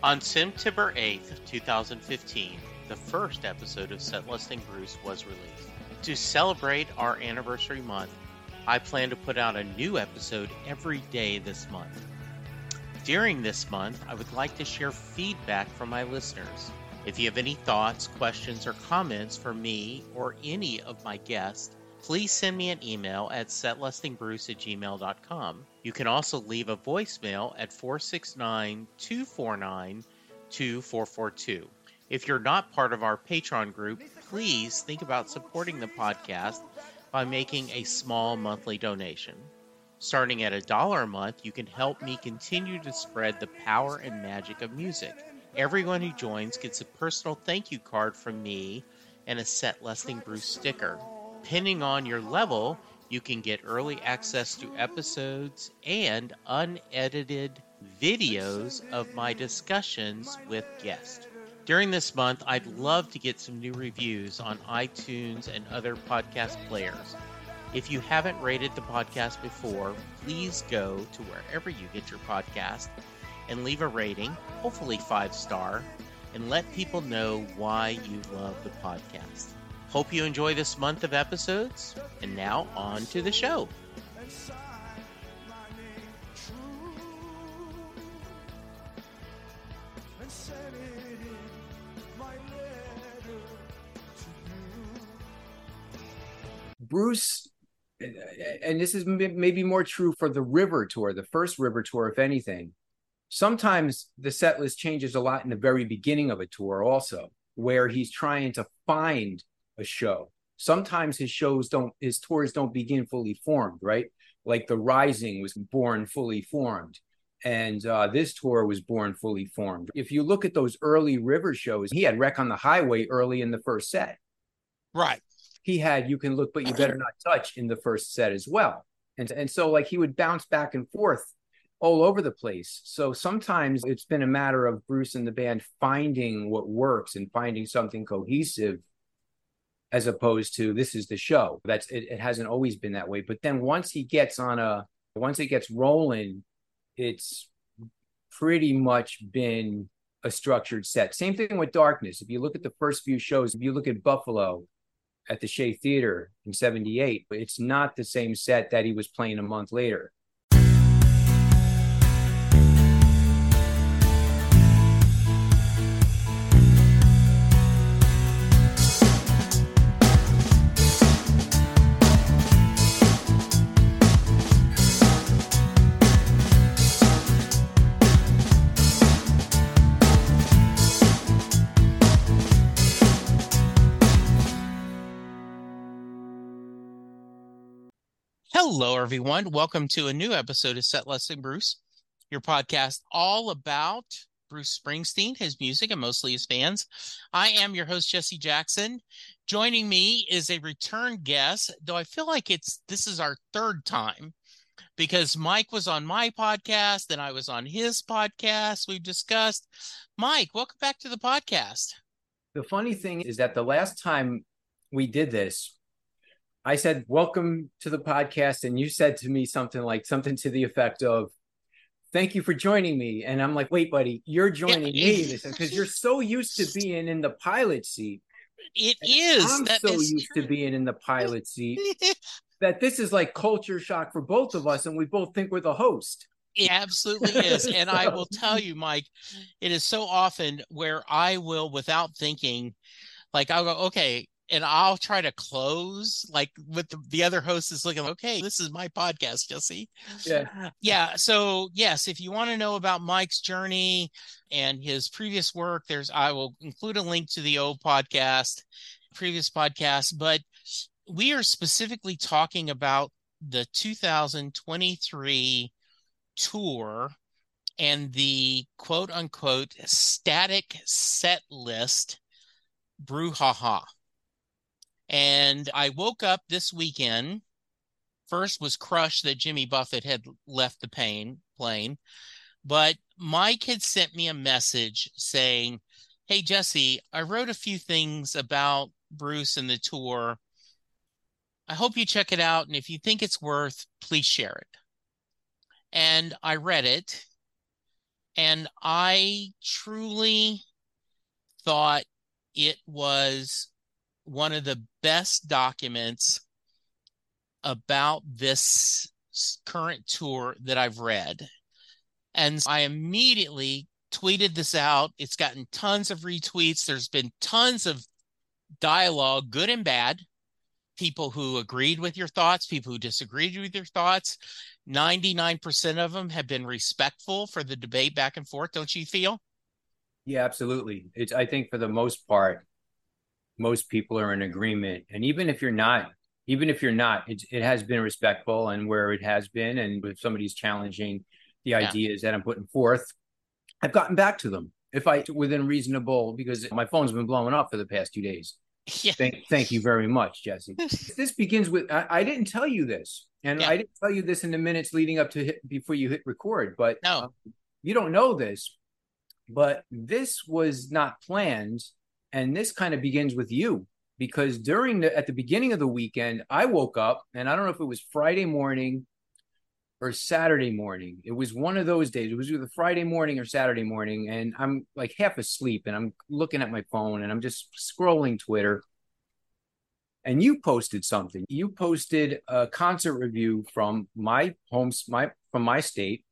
On September 8th, 2015, the first episode of Set Listing Bruce was released. To celebrate our anniversary month, I plan to put out a new episode every day this month. During this month, I would like to share feedback from my listeners. If you have any thoughts, questions, or comments for me or any of my guests, please send me an email at setlistingbruce at gmail.com. You can also leave a voicemail at 469 249 2442. If you're not part of our Patreon group, please think about supporting the podcast by making a small monthly donation. Starting at a dollar a month, you can help me continue to spread the power and magic of music. Everyone who joins gets a personal thank you card from me and a Set Listing Bruce sticker. Depending on your level, you can get early access to episodes and unedited videos of my discussions with guests. During this month, I'd love to get some new reviews on iTunes and other podcast players. If you haven't rated the podcast before, please go to wherever you get your podcast and leave a rating, hopefully five star, and let people know why you love the podcast. Hope you enjoy this month of episodes. And now on to the show. Bruce, and this is maybe more true for the River Tour, the first River Tour, if anything. Sometimes the set list changes a lot in the very beginning of a tour, also, where he's trying to find a show. Sometimes his shows don't, his tours don't begin fully formed, right? Like the Rising was born fully formed, and uh, this tour was born fully formed. If you look at those early River shows, he had Wreck on the Highway early in the first set. Right. He had You Can Look But You Better Not Touch in the first set as well. And, and so, like, he would bounce back and forth all over the place. So sometimes it's been a matter of Bruce and the band finding what works and finding something cohesive as opposed to this is the show. That's it, it hasn't always been that way. But then once he gets on a once it gets rolling, it's pretty much been a structured set. Same thing with Darkness. If you look at the first few shows, if you look at Buffalo at the Shea Theater in 78, it's not the same set that he was playing a month later. Hello, everyone. Welcome to a new episode of Set Listing Bruce, your podcast all about Bruce Springsteen, his music, and mostly his fans. I am your host, Jesse Jackson. Joining me is a return guest, though I feel like it's this is our third time because Mike was on my podcast, and I was on his podcast. We've discussed. Mike, welcome back to the podcast. The funny thing is that the last time we did this, I said, Welcome to the podcast. And you said to me something like something to the effect of, Thank you for joining me. And I'm like, Wait, buddy, you're joining me because you're so used to being in the pilot seat. It is. I'm that so is used true. to being in the pilot seat that this is like culture shock for both of us. And we both think we're the host. It absolutely is. And I will tell you, Mike, it is so often where I will, without thinking, like I'll go, okay, and I'll try to close like with the, the other host is looking okay this is my podcast Jesse. Yeah. Yeah so yes if you want to know about Mike's journey and his previous work there's I will include a link to the old podcast previous podcast but we are specifically talking about the 2023 tour and the quote unquote static set list brouhaha and I woke up this weekend. First was crushed that Jimmy Buffett had left the pain plane, but Mike had sent me a message saying, "Hey Jesse, I wrote a few things about Bruce and the tour. I hope you check it out, and if you think it's worth, please share it." And I read it, And I truly thought it was one of the best documents about this current tour that I've read. And I immediately tweeted this out. It's gotten tons of retweets. There's been tons of dialogue, good and bad. People who agreed with your thoughts, people who disagreed with your thoughts. 99% of them have been respectful for the debate back and forth, don't you feel? Yeah, absolutely. It's I think for the most part, most people are in agreement. And even if you're not, even if you're not, it, it has been respectful and where it has been. And if somebody's challenging the yeah. ideas that I'm putting forth, I've gotten back to them if I within reasonable because my phone's been blowing up for the past two days. Yeah. Thank, thank you very much, Jesse. this begins with I, I, didn't tell you this, and yeah. I didn't tell you this in the minutes leading up to hit before you hit record. But no, you don't know this, but this was not planned, and this kind of begins with you because during the at the beginning of the weekend, I woke up and I don't know if it was Friday morning or Saturday morning. It was one of those days. It was either Friday morning or Saturday morning, and I'm like half asleep, and I'm looking at my phone, and I'm just scrolling Twitter. And you posted something. You posted a concert review from my home, my from my state.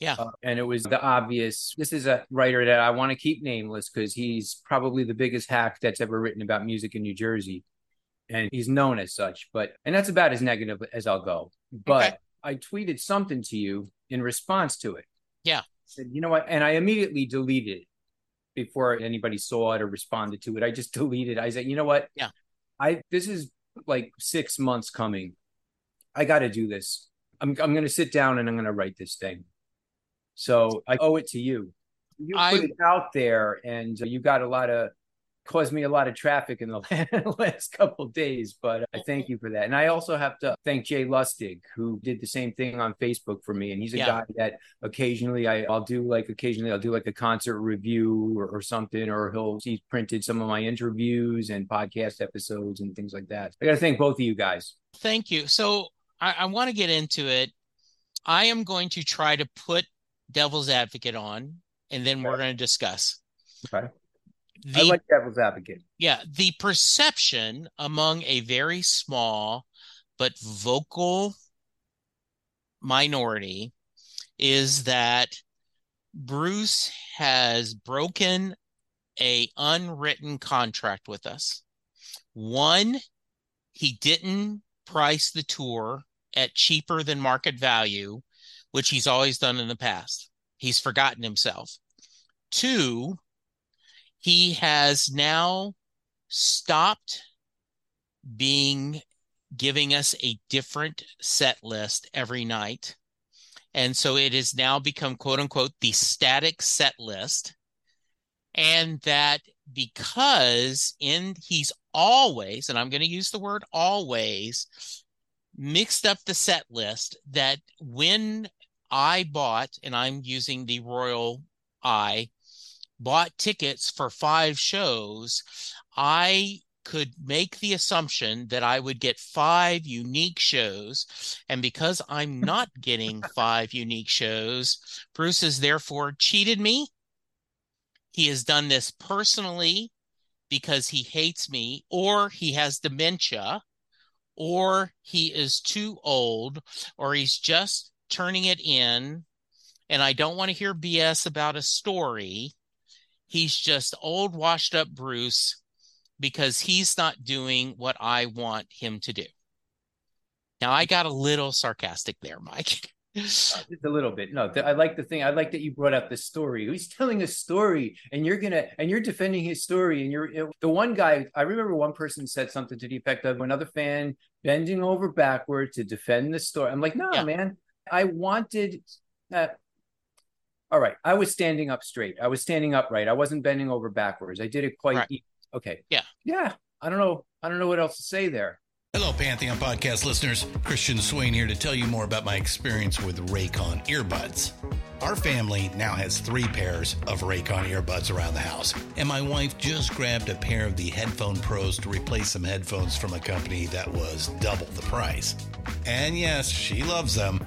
Yeah, uh, and it was the obvious. This is a writer that I want to keep nameless because he's probably the biggest hack that's ever written about music in New Jersey, and he's known as such. But and that's about as negative as I'll go. But okay I tweeted something to you in response to it. Yeah. I said, you know what? And I immediately deleted it before anybody saw it or responded to it. I just deleted. I said, you know what? Yeah. I this is like six months coming. I got to do this. I'm I'm going to sit down and I'm going to write this thing. So I owe it to you. You I, put it out there, and uh, you got a lot of caused me a lot of traffic in the last couple days, but I thank you for that. And I also have to thank Jay Lustig, who did the same thing on Facebook for me. And he's a yeah. guy that occasionally I, will do like occasionally I'll do like a concert review or, or, something, or he'll he's printed some of my interviews and podcast episodes and things like that. I got to thank both of you guys. Thank you. So I, I want to get into it. I am going to try to put devil's advocate on, and then okay. we're going to discuss. Okay the, I like devil's advocate. Yeah, the perception among a very small but vocal minority is that Bruce has broken a unwritten contract with us. One, he didn't price the tour at cheaper than market value, which he's always done in the past. He's forgotten himself. Two, he has now stopped being giving us a different set list every night. And so it has now become quote unquote the static set list. And that because in he's always, and I'm going to use the word always, mixed up the set list that when I bought, and I'm using the Royal I bought tickets for five shows, I could make the assumption that I would get five unique shows. And because I'm not getting five unique shows, Bruce has therefore cheated me. He has done this personally because he hates me, or he has dementia, or he is too old, or he's just turning it in. And I don't want to hear BS about a story he's just old, washed up Bruce because he's not doing what I want him to do. Now, I got a little sarcastic there, Mike. Uh, just a little bit. No, th- I like the thing. I like that you brought up the story. He's telling a story, and you're gonna and you're defending his story. And you're you know, the one guy. I remember one person said something to the effect of another fan bending over backward to defend the story. I'm like, no, yeah. man. I wanted. Uh, all right. I was standing up straight. I was standing upright. I wasn't bending over backwards. I did it quite right. okay. Yeah. Yeah. I don't know. I don't know what else to say there. Hello, Pantheon podcast listeners. Christian Swain here to tell you more about my experience with Raycon earbuds. Our family now has three pairs of Raycon earbuds around the house, and my wife just grabbed a pair of the Headphone Pros to replace some headphones from a company that was double the price. And yes, she loves them.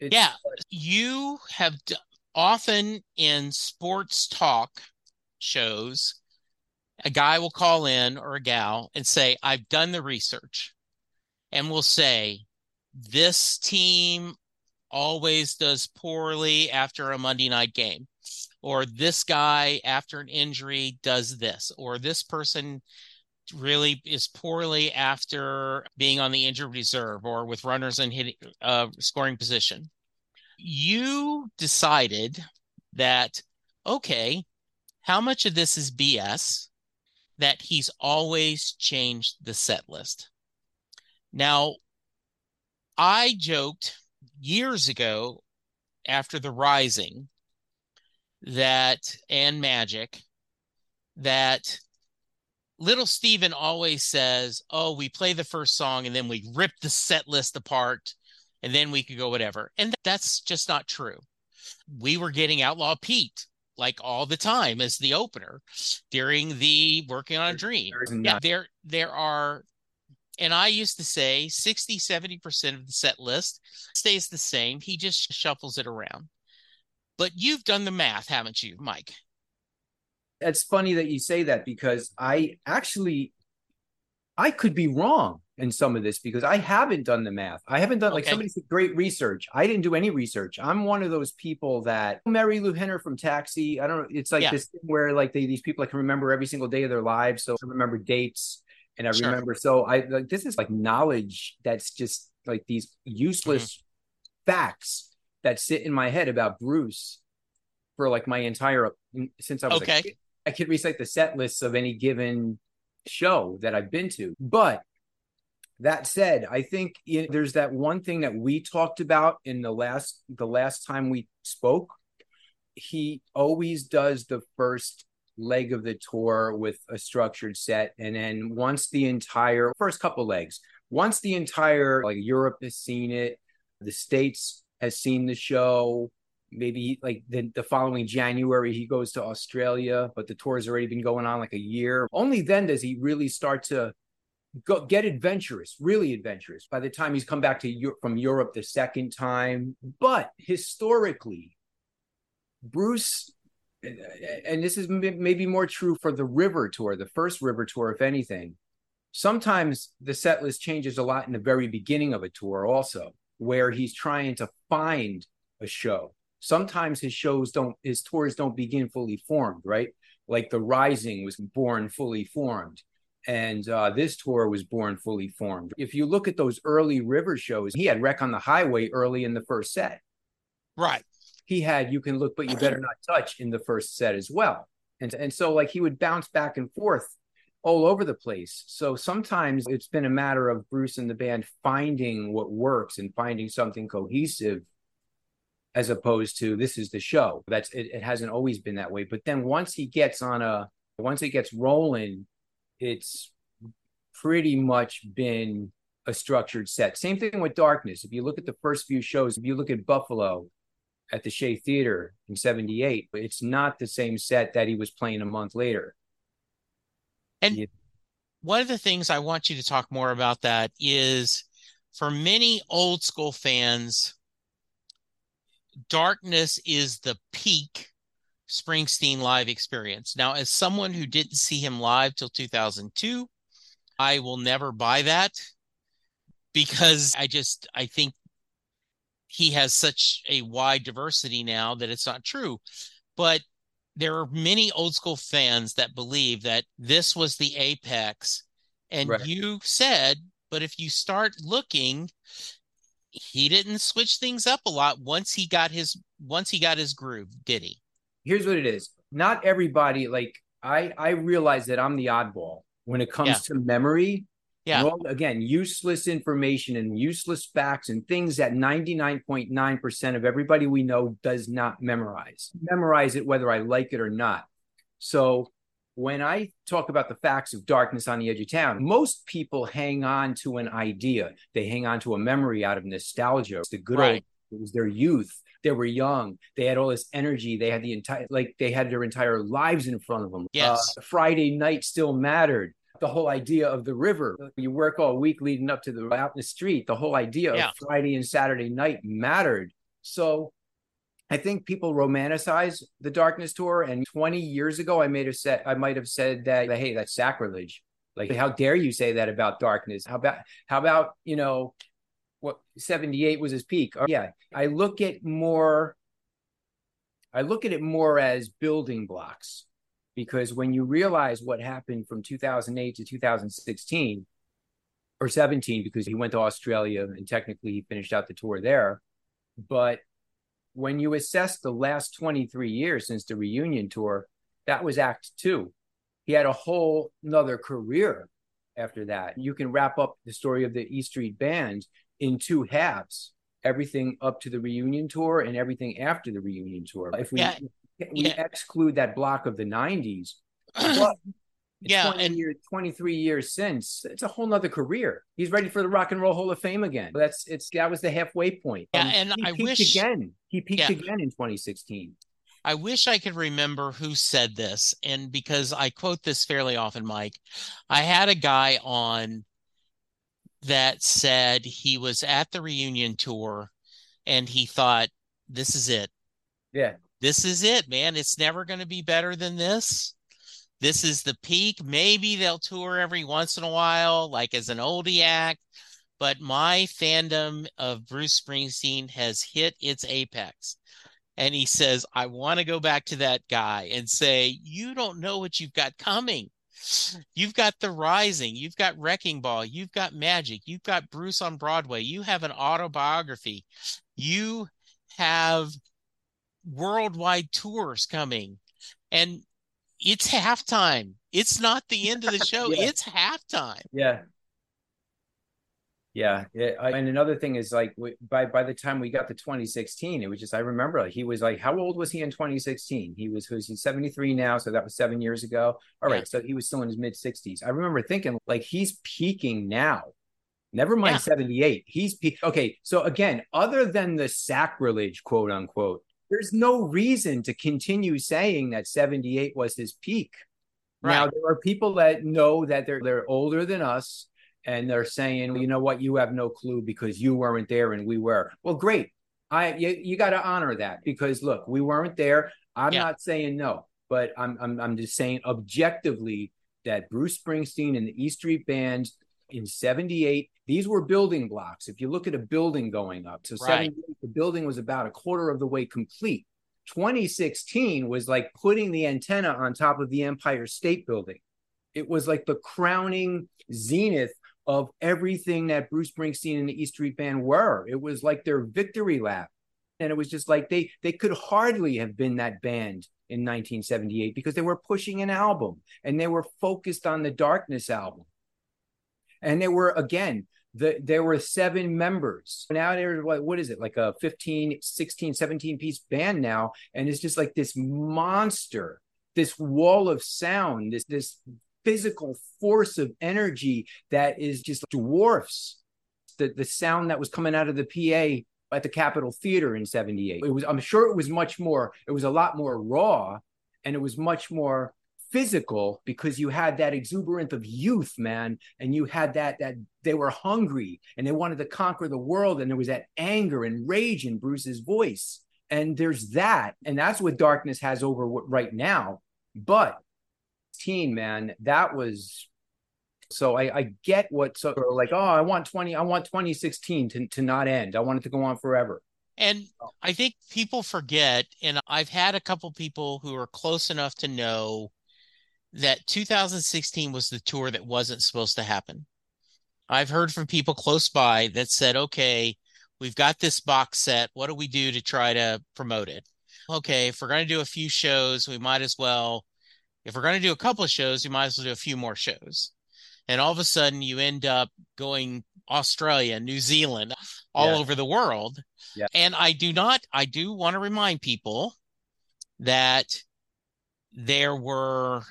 It's, yeah, you have d- often in sports talk shows, a guy will call in or a gal and say, I've done the research, and will say, This team always does poorly after a Monday night game, or this guy after an injury does this, or this person really is poorly after being on the injured reserve or with runners in hitting uh, scoring position. You decided that okay, how much of this is BS? That he's always changed the set list. Now, I joked years ago after the Rising that and Magic that little Steven always says, "Oh, we play the first song and then we rip the set list apart and then we could go whatever." And that's just not true. We were getting Outlaw Pete like all the time as the opener during the Working on a Dream. Yeah, there there are and I used to say 60 70% of the set list stays the same. He just shuffles it around. But you've done the math, haven't you, Mike? It's funny that you say that because I actually I could be wrong in some of this because I haven't done the math. I haven't done okay. like somebody said great research. I didn't do any research. I'm one of those people that Marilu Henner from Taxi. I don't know. It's like yeah. this thing where like they, these people I can remember every single day of their lives. So I remember dates and I sure. remember. So I like this is like knowledge that's just like these useless mm-hmm. facts that sit in my head about Bruce for like my entire since I was okay. I could recite the set lists of any given show that I've been to. But that said, I think there's that one thing that we talked about in the last the last time we spoke. He always does the first leg of the tour with a structured set, and then once the entire first couple legs, once the entire like Europe has seen it, the states has seen the show, maybe like the, the following January he goes to Australia, but the tour has already been going on like a year. Only then does he really start to go get adventurous, really adventurous. By the time he's come back to Europe from Europe the second time, but historically, Bruce. And this is maybe more true for the River Tour, the first River Tour, if anything. Sometimes the set list changes a lot in the very beginning of a tour, also, where he's trying to find a show sometimes his shows don't his tours don't begin fully formed right? Like the rising was born fully formed and uh, this tour was born fully formed. If you look at those early river shows he had wreck on the highway early in the first set. Right. He had you can look but you better not touch in the first set as well. And and so like he would bounce back and forth all over the place. So sometimes it's been a matter of bruce and the band finding what works and finding something cohesive as opposed to this is the show. That's it, it hasn't always been that way. But then once he gets on a once it gets rolling, it's pretty much been a structured set. Same thing with Darkness. If you look at the first few shows, if you look at Buffalo at the Shea Theater in 78, it's not the same set that he was playing a month later. And yeah. one of the things I want you to talk more about that is for many old school fans, Darkness is the peak Springsteen live experience. Now, as someone who didn't see him live till 2002, I will never buy that because I just I think he has such a wide diversity now that it's not true. But there are many old school fans that believe that this was the apex. And right. you said, but if you start looking, he didn't switch things up a lot once he got his once he got his groove, did he? Here's what it is. Not everybody like I I realize that I'm the oddball when it comes yeah. to memory yeah. All, again, useless information and useless facts and things that 99.9% of everybody we know does not memorize. Memorize it whether I like it or not. So when I talk about the facts of darkness on the edge of town, most people hang on to an idea. They hang on to a memory out of nostalgia. It's the good right. old, it was their youth. They were young. They had all this energy. They had the entire, like they had their entire lives in front of them. Yes. Uh, Friday night still mattered the whole idea of the river. You work all week leading up to the out in the street. The whole idea yeah. of Friday and Saturday night mattered. So I think people romanticize the darkness tour. And 20 years ago, I made have said I might have said that, hey, that's sacrilege. Like, how dare you say that about darkness? How about how about, you know, what 78 was his peak? Or, yeah, I look at more I look at it more as building blocks because when you realize what happened from 2008 to 2016 or 17 because he went to Australia and technically he finished out the tour there but when you assess the last 23 years since the reunion tour that was act 2 he had a whole another career after that. You can wrap up the story of the E Street band in two halves everything up to the reunion tour and everything after the reunion tour. If we yeah. we yeah. exclude that block of the 90s yeah 20 and years 23 years since it's a whole nother career. He's ready for the rock and roll hall of fame again. That's it's that was the halfway point. Yeah um, and i wish again he peaked yeah. again in 2016 I wish I could remember who said this. And because I quote this fairly often, Mike, I had a guy on that said he was at the reunion tour and he thought, this is it. Yeah this is it, man. It's never going to be better than this. This is the peak. Maybe they'll tour every once in a while, like as an oldie act. But my fandom of Bruce Springsteen has hit its apex. And he says, I want to go back to that guy and say, You don't know what you've got coming. You've got The Rising, you've got Wrecking Ball, you've got Magic, you've got Bruce on Broadway, you have an autobiography, you have worldwide tours coming. And it's halftime. It's not the end of the show. Yeah. it's halftime. Yeah yeah, yeah. and another thing is like by by the time we got to 2016 it was just i remember like, he was like how old was he in 2016 he was who's he's 73 now so that was seven years ago all right yeah. so he was still in his mid 60s i remember thinking like he's peaking now never mind yeah. 78 he's pe- okay so again other than the sacrilege quote unquote there's no reason to continue saying that 78 was his peak. Right. Now there are people that know that they're they're older than us and they're saying, you know what, you have no clue because you weren't there and we were. Well, great. I you, you got to honor that because look, we weren't there. I'm yeah. not saying no, but I'm, I'm I'm just saying objectively that Bruce Springsteen and the E Street Band in 78 these were building blocks if you look at a building going up so right. the building was about a quarter of the way complete 2016 was like putting the antenna on top of the empire state building it was like the crowning zenith of everything that bruce springsteen and the e street band were. It was like their victory lap. And it was just like they they could hardly have been that band in 1978 because they were pushing an album and they were focused on the darkness album. And there were again the, there were seven members. Now there's what, what is it? Like a 15 16 17 piece band now. And it's just like this monster this wall of sound this this physical force of energy that is just dwarfs the the sound that was coming out of the PA at the Capitol Theater in 78 it was I'm sure it was much more it was a lot more raw and it was much more physical because you had that exuberance of youth, man, and you had that that they were hungry and they wanted to conquer the world, and there was that anger and rage in Bruce's voice, and there's that, and that's what darkness has over right now. But teen man, that was so I, I get what so like oh I want twenty I want 2016 to to not end I want it to go on forever. And oh. I think people forget, and I've had a couple people who are close enough to know that 2016 was the tour that wasn't supposed to happen. I've heard from people close by that said, okay, we've got this box set. What do we do to try to promote it? Okay, if we're going to do a few shows, we might as well, if we're going to do a couple of shows, you might as well do a few more shows. And all of a sudden, you end up going Australia, New Zealand, all yeah. over the world. Yeah. And I do not, I do want to remind people that there were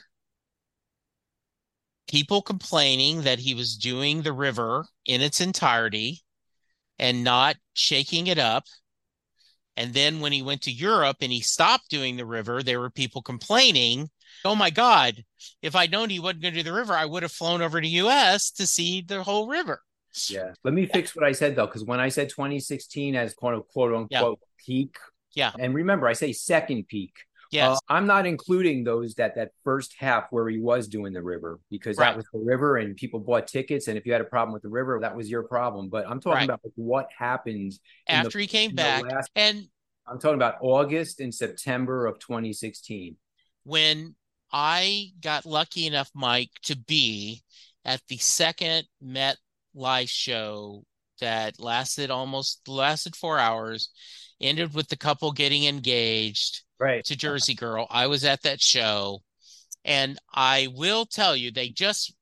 people complaining that he was doing the river in its entirety and not shaking it up. And then when he went to Europe and he stopped doing the river, there were people complaining, oh my God, if I'd known he wasn't going to do the river, I would have flown over to US to see the whole river. Yeah. Let me fix what I said though, because when I said 2016 as quote quote unquote yeah. peak. Yeah. And remember, I say second peak. Yes. Uh, I'm not including those that that first half where he was doing the river because right. that was the river and people bought tickets. And if you had a problem with the river, that was your problem. But I'm talking right. about like what happens after the, he came back. Last, and I'm talking about August and September of 2016. When I got lucky enough, Mike, to be at the second Met live show that lasted almost lasted four hours, ended with the couple getting engaged right. to Jersey Girl. I was at that show, and I will tell you, they just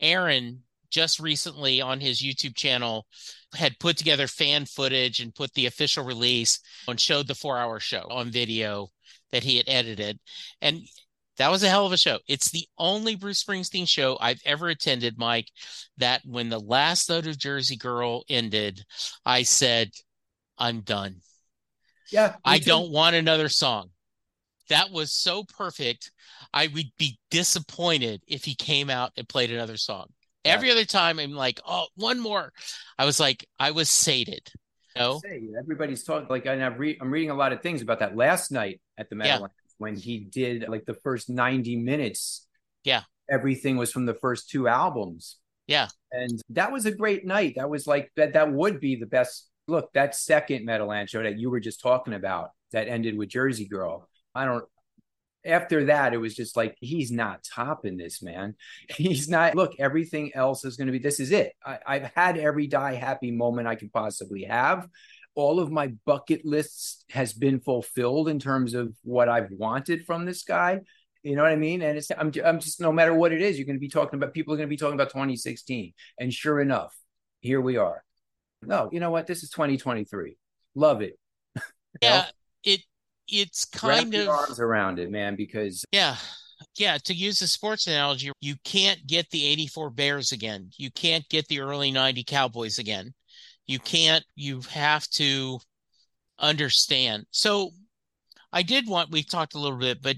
Aaron just recently on his YouTube channel had put together fan footage and put the official release and showed the four hour show on video that he had edited. And that was a hell of a show. It's the only Bruce Springsteen show I've ever attended, Mike, that when the last note of Jersey Girl ended, I said, I'm done. Yeah. I too. don't want another song. That was so perfect. I would be disappointed if he came out and played another song. Yeah. Every other time, I'm like, oh, one more. I was like, I was sated. No, everybody's talking like, and I've re- I'm reading a lot of things about that last night at the Meadowlands yeah. When he did like the first 90 minutes. Yeah, everything was from the first two albums. Yeah, and that was a great night. That was like that. That would be the best. Look, that second Meadowland show that you were just talking about that ended with Jersey Girl. I don't after that, it was just like, he's not topping this, man. He's not. Look, everything else is going to be, this is it. I, have had every die happy moment I could possibly have. All of my bucket lists has been fulfilled in terms of what I've wanted from this guy. You know what I mean? And it's, I'm, I'm just, no matter what it is, you're going to be talking about, people are going to be talking about 2016. And sure enough, here we are. No, you know what? This is 2023. Love it. yeah. Know? It, it's kind Wrap of arms around it, man, because yeah. Yeah, to use a sports analogy, you can't get the 84 Bears again. You can't get the early 90 Cowboys again. You can't, you have to understand. So I did want, we've talked a little bit, but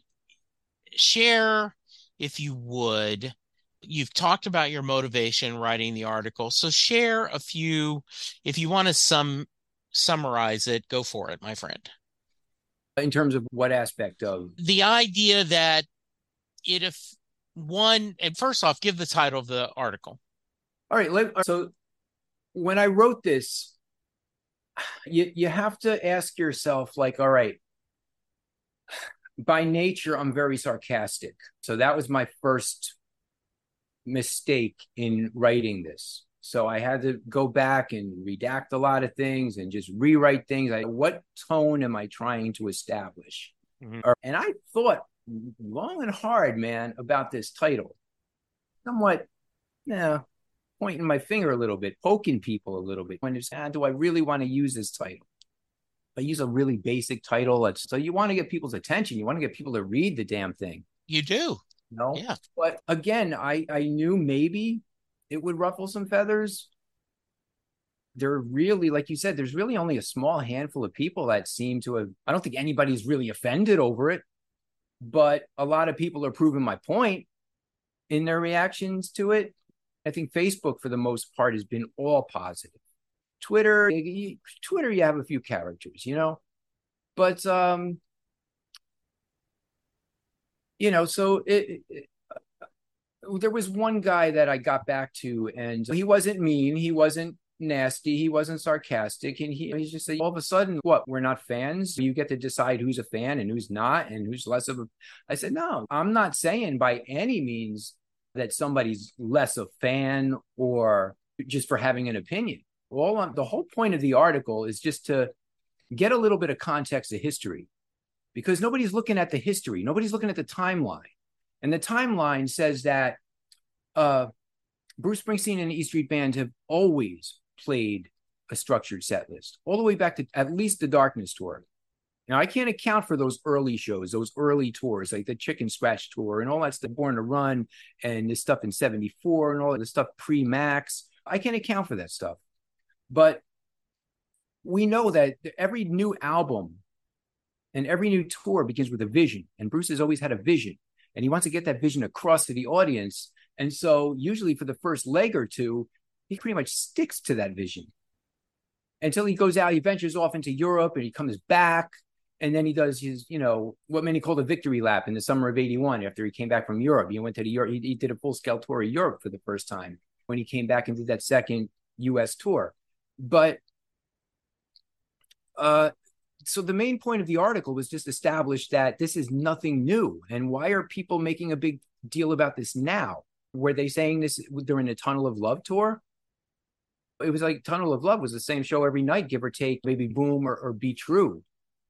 share, if you would, you've talked about your motivation writing the article. So share a few, if you want to sum summarize it, go for it, my friend in terms of what aspect of the idea that it if one and first off give the title of the article all right let, so when i wrote this you you have to ask yourself like all right by nature i'm very sarcastic so that was my first mistake in writing this so I had to go back and redact a lot of things and just rewrite things. I, what tone am I trying to establish? Mm-hmm. And I thought long and hard, man, about this title. Somewhat, yeah, pointing my finger a little bit, poking people a little bit. When it's, ah, do I really want to use this title? I use a really basic title. so you want to get people's attention. You want to get people to read the damn thing. You do. No. Yeah. But again, I I knew maybe it would ruffle some feathers. There really, like you said, there's really only a small handful of people that seem to have. I don't think anybody's really offended over it. but a lot of people are proving my point in their reactions to it. I think Facebook, for the most part, has been all positive. Twitter, Twitter, you have a few characters, you know, but um, you know, so it, it there was one guy that I got back to, and he wasn't mean, he wasn't nasty, he wasn't sarcastic, and he he's just like, all of a sudden, what? We're not fans. You get to decide who's a fan and who's not, and who's less of a. I said, no, I'm not saying by any means that somebody's less a fan or just for having an opinion. All on the whole point of the article is just to get a little bit of context of history because nobody's looking at the history, nobody's looking at the timeline. And the timeline says that uh, Bruce Springsteen and the E Street Band have always played a structured set list, all the way back to at least the Darkness tour. Now I can't account for those early shows, those early tours, like the Chicken Scratch tour and all that stuff, Born to Run and this stuff in 74 and all the stuff pre-Max. I can't account for that stuff. But we know that every new album and every new tour begins with a vision. And Bruce has always had a vision and he wants to get that vision across to the audience. And so, usually for the first leg or two, he pretty much sticks to that vision until he goes out. He ventures off into Europe and he comes back. And then he does his, you know, what many call the victory lap in the summer of 81 after he came back from Europe. He went to the Europe, he, he did a full scale tour of Europe for the first time when he came back and did that second US tour. But uh, so the main point of the article was just established that this is nothing new. And why are people making a big deal about this now? Were they saying this during the Tunnel of Love tour? It was like Tunnel of Love was the same show every night, give or take, maybe Boom or, or Be True.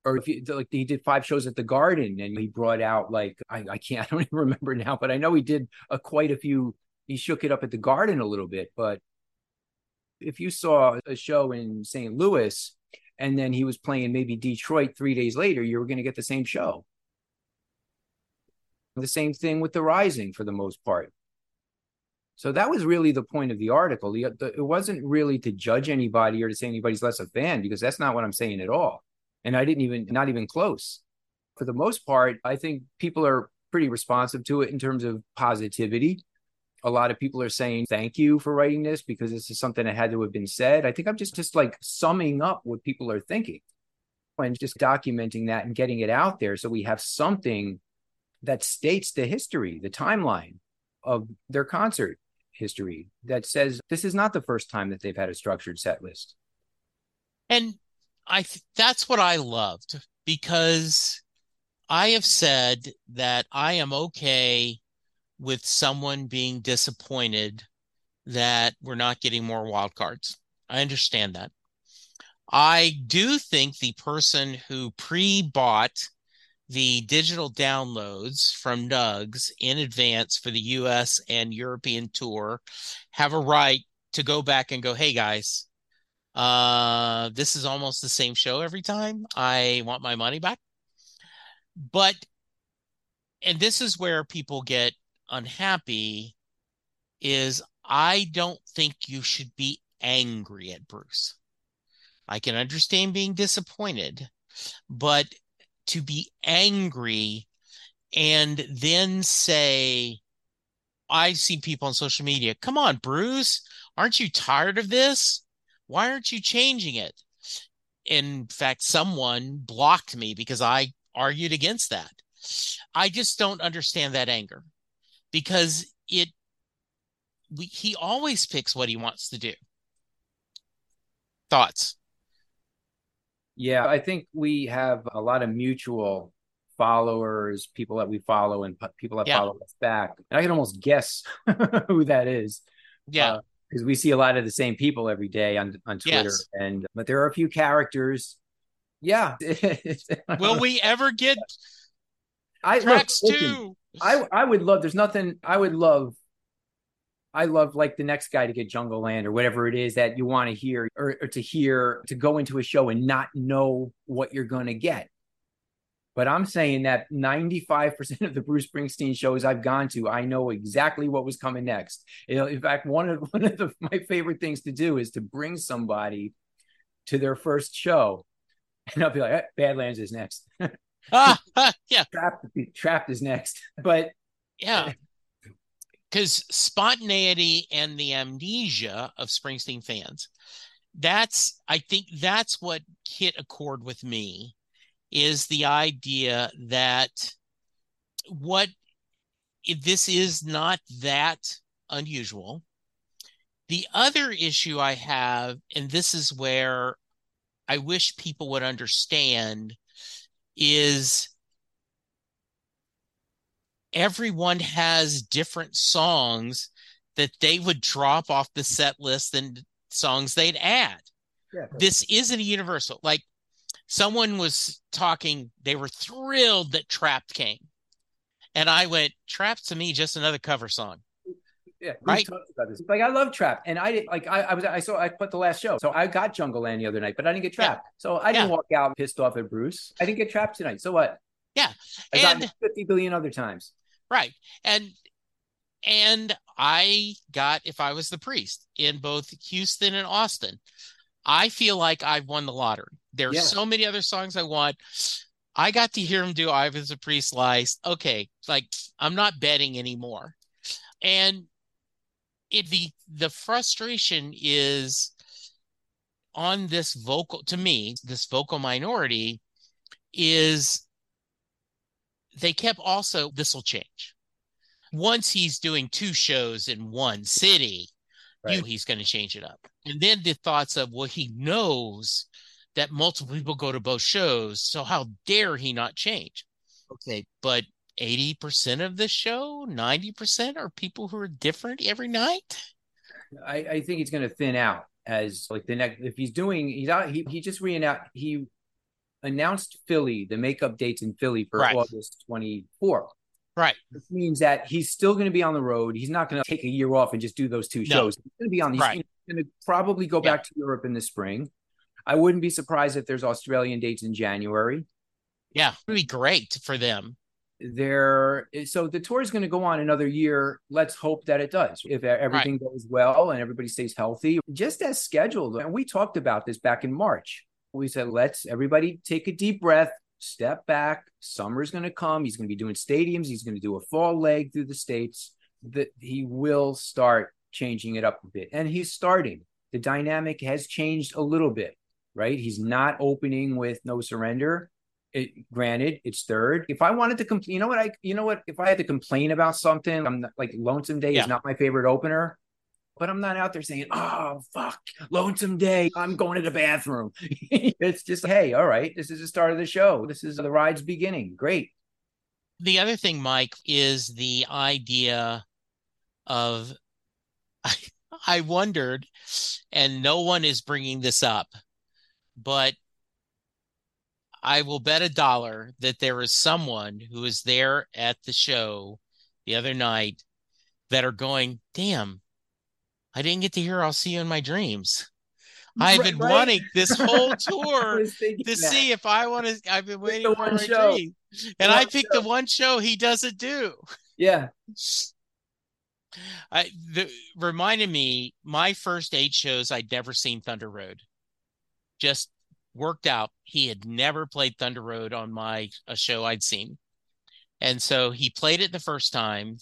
Or if you like, he did five shows at the Garden, and he brought out like I, I can't, I don't even remember now, but I know he did a, quite a few. He shook it up at the Garden a little bit, but if you saw a show in St. Louis and then he was playing maybe Detroit three days later, you were going to get the same show. The same thing with the Rising for the most part. So that was really the point of the article. The, the, it wasn't really to judge anybody or to say anybody's less a fan because that's not what I'm saying at all. And I didn't even, not even close. For the most part, I think people are pretty responsive to it in terms of positivity a lot of people are saying thank you for writing this because this is something that had to have been said. I think I'm just just like summing up what people are thinking and just documenting that and getting it out there so we have something that states the history, the timeline of their concert history that says this is not the first time that they've had a structured set list. And I th- that's what I loved because I have said that I am okay with someone being disappointed that we're not getting more wild cards. I understand that. I do think the person who pre bought the digital downloads from Nugs in advance for the US and European tour have a right to go back and go, hey guys, uh, this is almost the same show every time. I want my money back. But, and this is where people get unhappy is I don't think you should be angry at Bruce. I can understand being disappointed, but to be angry and then say, I see people on social media, come on, Bruce, aren't you tired of this? Why aren't you changing it? In fact, someone blocked me because I argued against that. I just don't understand that anger because it we, he always picks what he wants to do. Thoughts? Yeah, I think we have a lot of mutual followers, people that we follow, and people that yeah. follow us back. And I can almost guess who that is. Yeah. Uh, Because we see a lot of the same people every day on on Twitter, yes. and but there are a few characters. Yeah. Will we ever get I tracks look, two? I I would love. There's nothing. I would love. I love like the next guy to get Jungleland or whatever it is that you want to hear or, or to hear to go into a show and not know what you're going to get. But I'm saying that 95% of the Bruce Springsteen shows I've gone to, I know exactly what was coming next. In fact, one of one of the, my favorite things to do is to bring somebody to their first show, and I'll be like, hey, Badlands is next. Ah, yeah, Trapped, Trapped is next, but yeah. Because spontaneity and the amnesia of Springsteen fans, that's I think that's what hit a chord with me, is the idea that what this is not that unusual. The other issue I have, and this is where I wish people would understand, is everyone has different songs that they would drop off the set list and songs they'd add. Yeah. This isn't a universal. Like someone was talking, they were thrilled that Trapped came. And I went, Trapped to me, just another cover song. Yeah, right. Like I love trap, and I didn't like. I, I was I saw I put the last show, so I got Jungleland the other night, but I didn't get trapped. Yeah. So I didn't yeah. walk out pissed off at Bruce. I didn't get trapped tonight. So what? Yeah, I and, got fifty billion other times. Right, and and I got if I was the priest in both Houston and Austin. I feel like I've won the lottery. There's yeah. so many other songs I want. I got to hear him do I was a priest lice. Okay, like I'm not betting anymore. And it the the frustration is on this vocal to me this vocal minority is they kept also this will change once he's doing two shows in one city right. you he's going to change it up and then the thoughts of well he knows that multiple people go to both shows so how dare he not change okay but 80% of the show 90% are people who are different every night I, I think he's going to thin out as like the next. If he's doing, he's out. He he just reannounced. He announced Philly the makeup dates in Philly for right. August twenty fourth. Right. Which means that he's still going to be on the road. He's not going to take a year off and just do those two shows. He's going to be on these. Right. He's going to probably go yeah. back to Europe in the spring. I wouldn't be surprised if there's Australian dates in January. Yeah, it would be great for them there so the tour is going to go on another year let's hope that it does if everything right. goes well and everybody stays healthy just as scheduled and we talked about this back in march we said let's everybody take a deep breath step back. Summer's going to come. He's going to be doing stadiums. He's going to do a fall leg through the states. That he will start changing it up a bit. And he's starting. The dynamic has changed a little bit right? He's not opening with no surrender. It, granted, it's third. If I wanted to complain, you know what I, you know what, if I had to complain about something, I'm not, like Lonesome Day yeah. is not my favorite opener, but I'm not out there saying, "Oh fuck, Lonesome Day, I'm going to the bathroom." it's just, hey, all right, this is the start of the show. This is the ride's beginning. Great. The other thing, Mike, is the idea of. I, I wondered, and no one is bringing this up, but I will bet a dollar that there is someone who is there at the show the other night that are going, damn, I didn't get to hear I'll see you in my dreams. I've been right. wanting this whole tour to that. see if I want to. I've been waiting for my show. dream, and I picked show. the one show he doesn't do. Yeah. I the, reminded me my first eight shows I'd never seen Thunder Road. Just worked out. He had never played Thunder Road on my a show I'd seen. And so he played it the first time.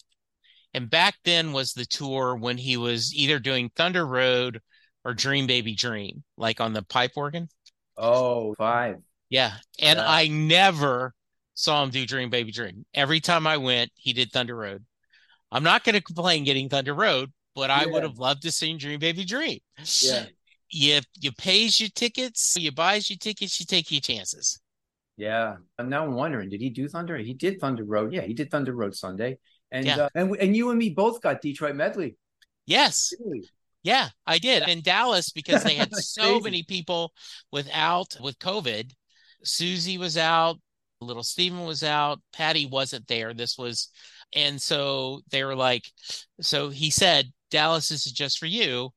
And back then was the tour when he was either doing Thunder Road or Dream Baby Dream, like on the pipe organ. Oh, five. Yeah. And yeah. I never saw him do Dream Baby Dream. Every time I went, he did Thunder Road. I'm not going to complain getting Thunder Road, but I would have loved to see Dream Baby Dream. Yeah you you pays your tickets, you buys your tickets, you take your chances. Yeah, and now I'm wondering, did he do Thunder? He did Thunder Road. Yeah, he did Thunder Road Sunday, and yeah. uh, and and you and me both got Detroit medley. Yes. Really? Yeah, I did in Dallas because they had so many people without with COVID. Soozie was out, little Steven was out, Patti wasn't there. This was, and so they were like, so he said, Dallas, this is just for you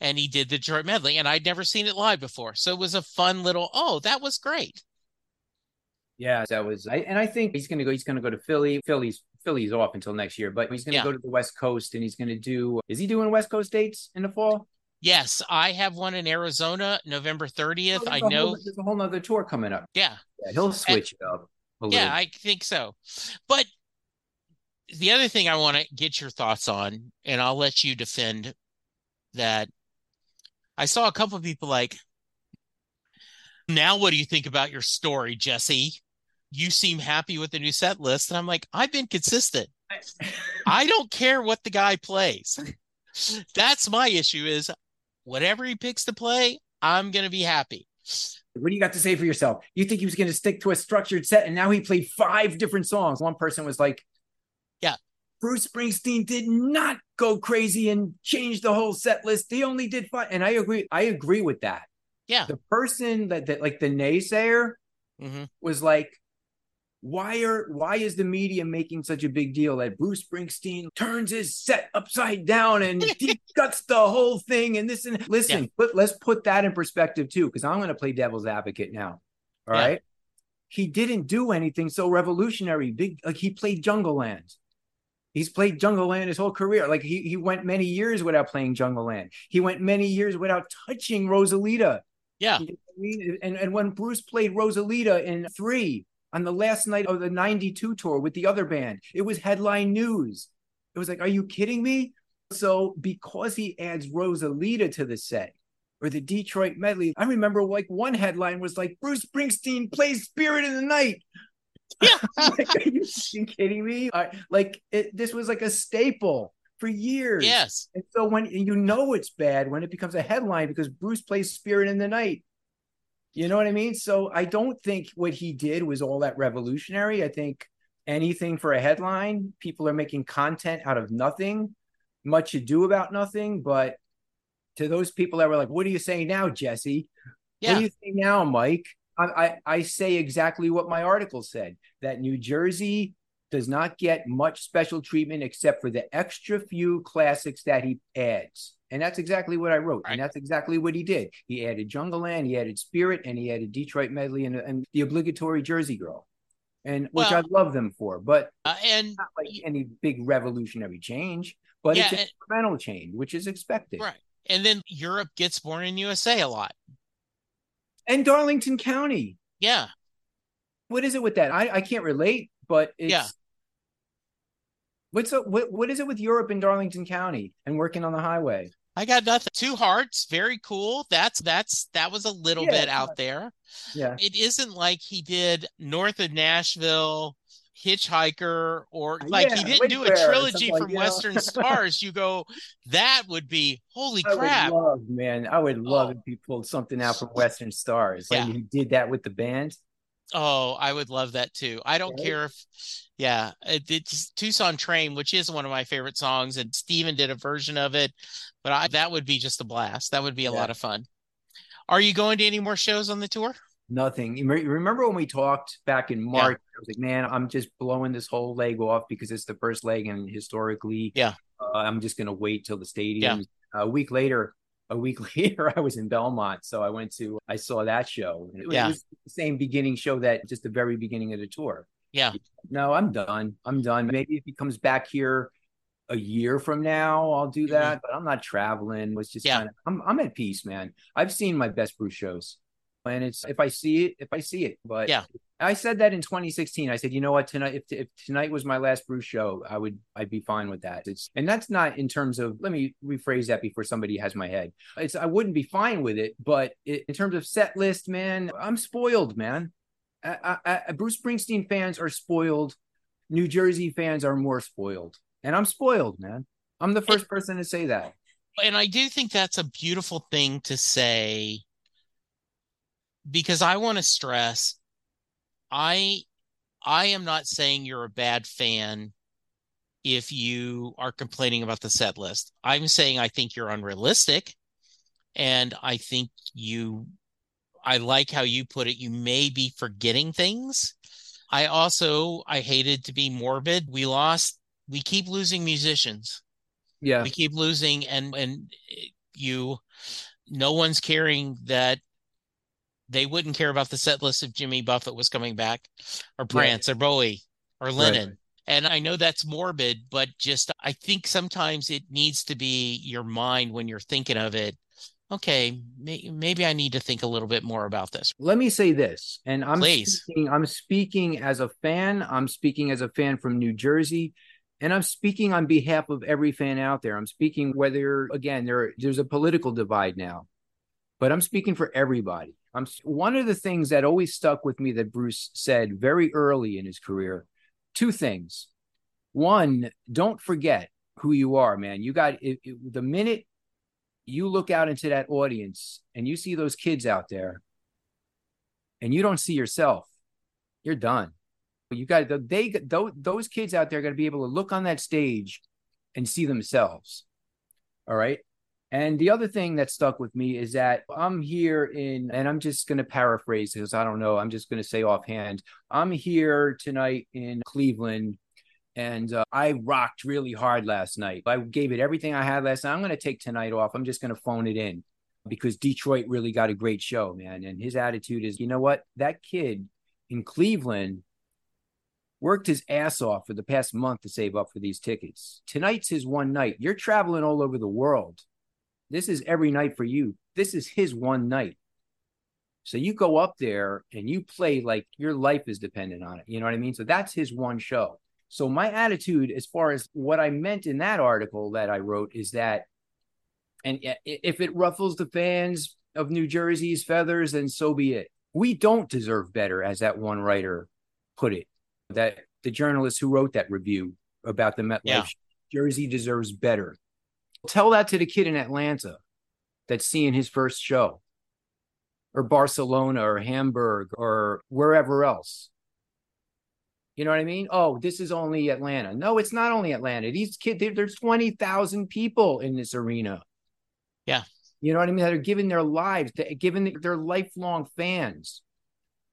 and he did the Detroit medley, and I'd never seen it live before, so it was a fun little. Oh, that was great. Yeah, that was. I, and I think he's going to go. He's going to go to Philly. Philly's Philly's off until next year, but he's going to yeah. go to the West Coast, and he's going to do. Is he doing West Coast dates in the fall? Yes, I have one in Arizona, November 30th. Oh, I know whole, there's a whole other tour coming up. Yeah. yeah he'll switch and, it up. Yeah, I think so. But the other thing I want to get your thoughts on, and I'll let you defend that. I saw a couple of people like, now what do you think about your story, Jesse? You seem happy with the new set list. And I'm like, I've been consistent. I don't care what the guy plays. That's my issue is whatever he picks to play, I'm going to be happy. What do you got to say for yourself? You think he was going to stick to a structured set and now he played five different songs. One person was like, Yeah, Bruce Springsteen did not go crazy and change the whole set list. He only did five. And I agree. I agree with that. Yeah. The person that, that like the naysayer mm-hmm. was like, why are why is the media making such a big deal that Bruce Springsteen turns his set upside down and he cuts the whole thing and this and listen, yeah. but let's put that in perspective too, because I'm going to play devil's advocate now. All yeah. right, He didn't do anything so revolutionary. Big like he played Jungleland. He's played Jungleland his whole career. Like he he went many years without playing Jungleland. He went many years without touching Rosalita. Yeah. You know I mean? And and when Bruce played Rosalita in three, on the last night of the 92 tour with the other band. It was headline news. It was like, are you kidding me? So because he adds Rosalita to the set or the Detroit medley, I remember like one headline was like Bruce Springsteen plays Spirit in the Night. Yeah. like, are you kidding me? I, like it, this was like a staple for years. Yes. And so when you know it's bad when it becomes a headline because Bruce plays Spirit in the Night, you know what I mean? So I don't think what he did was all that revolutionary. I think anything for a headline, people are making content out of nothing, much ado about nothing. But to those people that were like, what do you say now, Jesse? Yeah. What do you say now, Mike? I, I, I say exactly what my article said that New Jersey does not get much special treatment except for the extra few classics that he adds. And that's exactly what I wrote. Right. And that's exactly what he did. He added Jungleland, he added Spirit, and he added Detroit Medley and, and the obligatory Jersey Girl. And which well, I love them for, but uh, and not like any big revolutionary change, but yeah, it's incremental change, which is expected. Right. And then Europe gets born in USA a lot. And Darlington County. Yeah. What is it with that? I, I can't relate, but it's yeah. What's a, what what is it with Europe in Darlington County and working on the highway? I got nothing. Two hearts, very cool. That's that's that was a little yeah, bit out there. Yeah. It isn't like he did north of Nashville, Hitchhiker, or uh, like yeah, he didn't do a trilogy from like, Western Stars. You go, that would be holy I crap. love, man. I would love oh. if he pulled something out from Western Stars. Like yeah. he did that with the band. Oh, I would love that too. I don't right. care if, yeah, it, it's Tucson Train, which is one of my favorite songs, and Steven did a version of it, but I, that would be just a blast. That would be a yeah. lot of fun. Are you going to any more shows on the tour? Nothing. Remember when we talked back in March? Yeah. I was like, man, I'm just blowing this whole leg off because it's the first leg, and historically, yeah, uh, I'm just going to wait till the stadium. Yeah. A week later, a week later I was in Belmont. So I went to I saw that show. It, yeah. it was the same beginning show that just the very beginning of the tour. Yeah. No, I'm done. I'm done. Maybe if he comes back here a year from now, I'll do mm-hmm. that. Mm-hmm. But I'm not traveling. It's just yeah. kind of I'm I'm at peace, man. I've seen my best Bruce shows. And it's if I see it, if I see it. But yeah, I said that in 2016. I said, you know what, tonight, if, if tonight was my last Bruce show, I would, I'd be fine with that. It's, and that's not in terms of, let me rephrase that before somebody has my head. It's, I wouldn't be fine with it, but it, in terms of set list, man, I'm spoiled, man. I, I, I, Bruce Springsteen fans are spoiled. New Jersey fans are more spoiled. And I'm spoiled, man. I'm the first person to say that. And I do think that's a beautiful thing to say because I want to stress I I am not saying you're a bad fan if you are complaining about the set list. I'm saying I think you're unrealistic and I think you I like how you put it you may be forgetting things. I also I hated to be morbid. We lost we keep losing musicians. Yeah. We keep losing and and you no one's caring that they wouldn't care about the set list if Jimmy Buffett was coming back, or Prince, yeah. or Bowie, or Lennon. Right. And I know that's morbid, but just I think sometimes it needs to be your mind when you're thinking of it okay, may, maybe I need to think a little bit more about this. Let me say this, and I'm Please. speaking, I'm speaking as a fan. I'm speaking as a fan from New Jersey, and I'm speaking on behalf of every fan out there. I'm speaking whether again there there's a political divide now, but I'm speaking for everybody. I'm one of the things that always stuck with me that Bruce said very early in his career. Two things. One, don't forget who you are, man. You got it, it- the minute you look out into that audience and you see those kids out there and you don't see yourself, you're done. You got they those, kids out there got to be able to look on that stage and see themselves. All right. And the other thing that stuck with me is that I'm here in, and I'm just going to paraphrase because I don't know. I'm just going to say offhand, I'm here tonight in Cleveland and uh, I rocked really hard last night. I gave it everything I had last night. I'm going to take tonight off. I'm just going to phone it in because Detroit really got a great show, man. And his attitude is, you know what? That kid in Cleveland worked his ass off for the past month to save up for these tickets. Tonight's his one night. You're traveling all over the world. This is every night for you. This is his one night. So you go up there and you play like your life is dependent on it. You know what I mean? So that's his one show. So my attitude, as far as what I meant in that article that I wrote, is that, and if it ruffles the fans of New Jersey's feathers, then so be it. We don't deserve better, as that one writer put it. That the journalist who wrote that review about the MetLife Yeah. Jersey deserves better. Tell that to the kid in Atlanta that's seeing his first show, or Barcelona, or Hamburg, or wherever else. You know what I mean? Oh, this is only Atlanta. No, it's not only Atlanta. These kids, there- there's 20,000 people in this arena. Yeah. You know what I mean? That are giving their lives, giving their lifelong fans.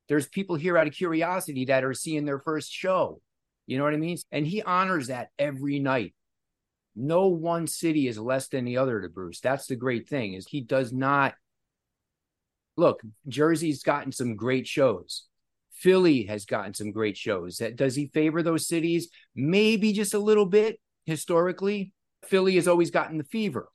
There's people here out of curiosity that are seeing their first show. You know what I mean? And he honors that every night. No one city is less than the other to Bruce. That's the great thing is he does not look, Jersey's gotten some great shows. Philly has gotten some great shows. That does he favor those cities? Maybe just a little bit historically. Philly has always gotten the fever,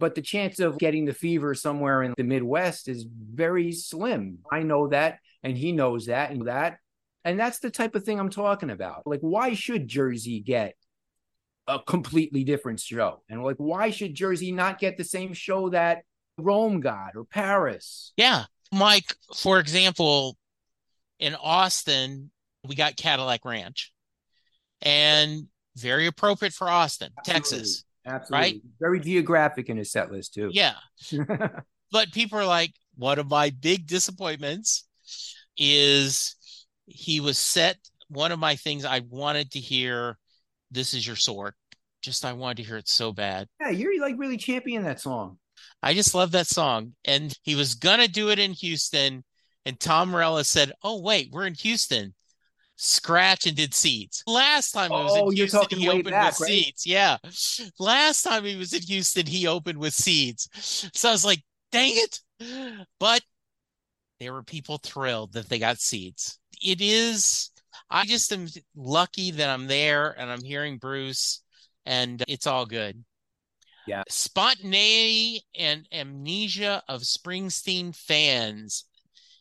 but the chance of getting the fever somewhere in the Midwest is very slim. I know that, and he knows that, and that. And that's the type of thing I'm talking about. Like, why should Jersey get a completely different show? And like, why should Jersey not get the same show that Rome got or Paris? Yeah. Mike, for example, in Austin, we got Cadillac Ranch. And very appropriate for Austin, Texas. Absolutely. Right? Very geographic in his set list, too. Yeah. But people are like, one of my big disappointments is he was set. One of my things I wanted to hear, This is Your Sword. Just I wanted to hear it so bad. yeah, you're like really championing that song. I just love that song. And he was gonna do it in Houston, and Tom Morello said, "Oh wait, we're in Houston." Scratch and did seeds. Last time I was Oh, in you're Houston, talking he opened back, with right? seeds. Yeah. Last time he was in Houston, he opened with seeds. So I was like, dang it. But there were people thrilled that they got seeds. It is, I just am lucky that I'm there and I'm hearing Bruce, and it's all good. Yeah. Spontaneity and amnesia of Springsteen fans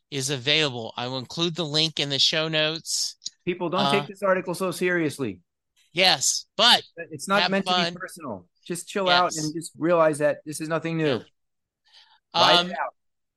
is available. I will include the link in the show notes. People don't Uh, take this article so seriously. Yes, but It's not meant to be personal. Just chill out and just realize that this is nothing new. Yeah. Um,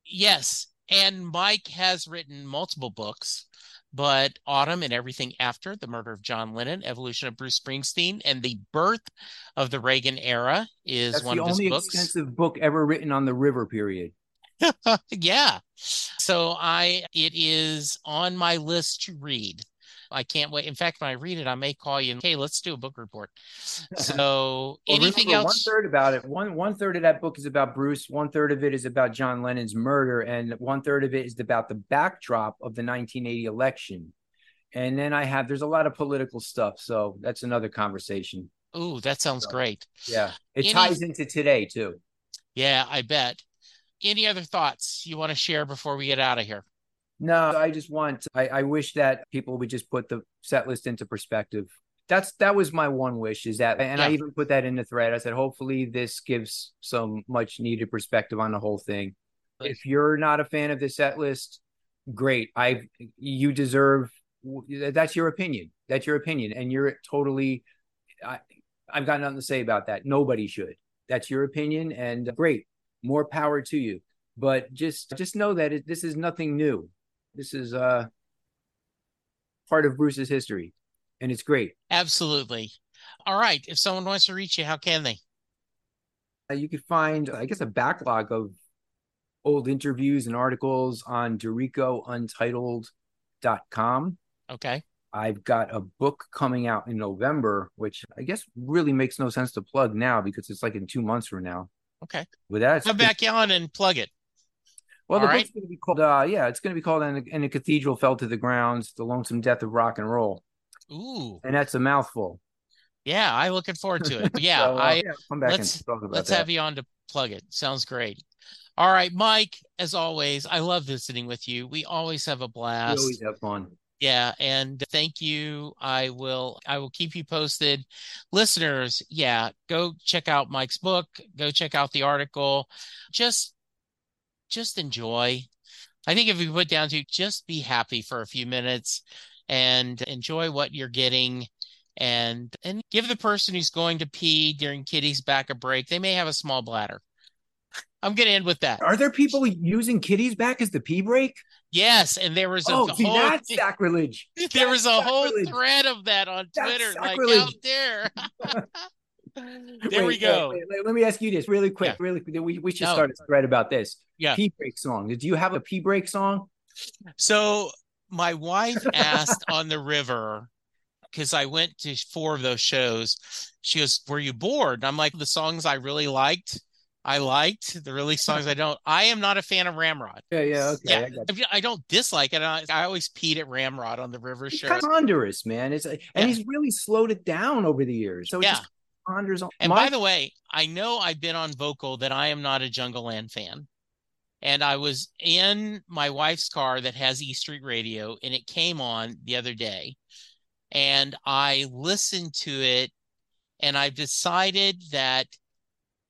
yes, and Mike has written multiple books, but Autumn and Everything After, The Murder of John Lennon, Evolution of Bruce Springsteen, and The Birth of the Reagan Era is That's one of his books. the only extensive book ever written on the river period. yeah. So I it is on my list to read. I can't wait. In fact, when I read it, I may call you and hey, let's do a book report. So Well, anything remember, else? One third about it. One one third of that book is about Bruce. One third of it is about John Lennon's murder, and one third of it is about the backdrop of the 1980 election. And then I have there's a lot of political stuff, so that's another conversation. Ooh, that sounds So- great. Yeah, it Any- ties into today too. Yeah, I bet. Any other thoughts you want to share before we get out of here? No, I just want. I, I wish that people would just put the set list into perspective. that's that was my one wish is that and Yeah. I even put that in the thread. I said hopefully this gives some much needed perspective on the whole thing. If you're not a fan of the set list, great. I you deserve that's your opinion. That's your opinion and you're totally I I've got nothing to say about that. Nobody should. That's your opinion and great. More power to you. But just just know that it, this is nothing new. This is uh part of Bruce's history and it's great. Absolutely. All right. If someone wants to reach you, how can they? Uh, you could find, I guess, a backlog of old interviews and articles on DerricoUntitled.com. Okay. I've got a book coming out in November, which I guess really makes no sense to plug now because it's like in two months from now. Okay. With that, Come back on and plug it. Well, the all book's going to be called, uh, yeah, it's going to be called and, and the Cathedral Fell to the Grounds, The Lonesome Death of Rock and Roll. Ooh. And that's a mouthful. Yeah, I'm looking forward to it. But yeah, So, uh, I come back let's- and talk about let's that. have you on to plug it. Sounds great. All right, Mike, as always, I love visiting with you. We always have a We blast. always have fun. Yeah, and thank you. I will I will keep you posted. Listeners, yeah, go check out Mike's book, go check out the article. Just just enjoy. I think if we put down to just be happy for a few minutes and enjoy what you're getting and and give the person who's going to pee during Kitty's back a break. They may have a small bladder. I'm going to end with that. Are there people using kitties back as the pee break? Yes, and there was a Oh, see, whole that's sacrilege. there was a whole thread of that on That's Twitter, like sacrilege. out there. there we uh, go. wait, wait, let me ask you this really quick. Yeah. Really quick. We, we should No. start a thread about this. Yeah. Pee break song. Did you have a pee break song? So my wife asked on the river because I went to four of those shows. She goes, "Were you bored?" And I'm like, "The songs I really liked, I liked. The really uh-huh. songs I don't. I am not a fan of Ramrod. Yeah, yeah, okay. yeah, I I, don't dislike it. I, I always peed at Ramrod on the river He's shows. kind of ponderous, man. It's like, and Yeah. he's really slowed it down over the years. So Yeah. just And My- by the way, I know I've been on vocal that I am not a Jungleland fan. And I was in my wife's car that has E Street Radio, and it came on the other day. And I listened to it, and I decided that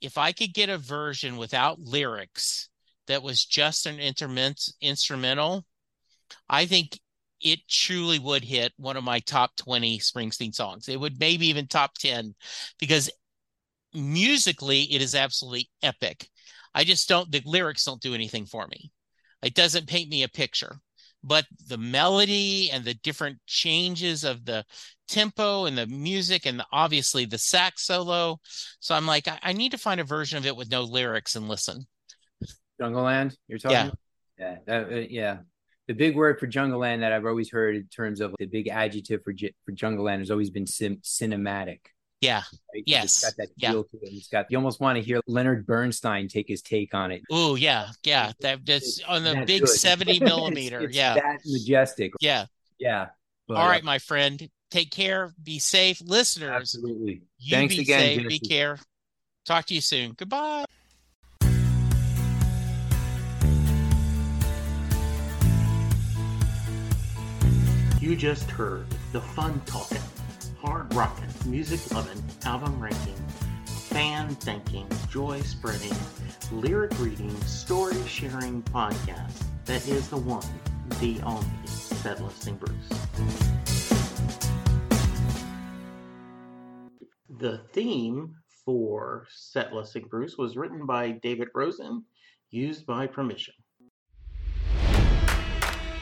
if I could get a version without lyrics that was just an interment- instrumental, I think it truly would hit one of my top 20 Springsteen songs. It would maybe even top 10 because musically it is absolutely epic. I just don't the lyrics don't do anything for me. It doesn't paint me a picture. But the melody and the different changes of the tempo and the music and the, obviously the sax solo. So I'm like, I, I need to find a version of it with no lyrics and listen. Jungleland, you're talking. Yeah. Yeah, that- uh, yeah. The big word for Jungleland that I've always heard in terms of the big adjective for for Jungleland has always been sim- cinematic. Yeah. right? Yes. It's got that Yeah. feel to it. It's got you almost want to hear Leonard Bernstein take his take on it. Oh yeah, yeah. That that's on the That big good. 70 millimeter. it's yeah. that majestic. Yeah. Yeah. But, All uh, my friend. Take care. Be safe. Listeners, absolutely. you Thanks be again. safe. Be care. Talk to you soon. Goodbye. You just heard the fun talking, hard rocking, music loving, album ranking, fan thinking, joy spreading, lyric reading, story sharing podcast that is the one, the only, Listing Bruce. The theme for Set Listing Bruce was written by David Rosen, used by permission.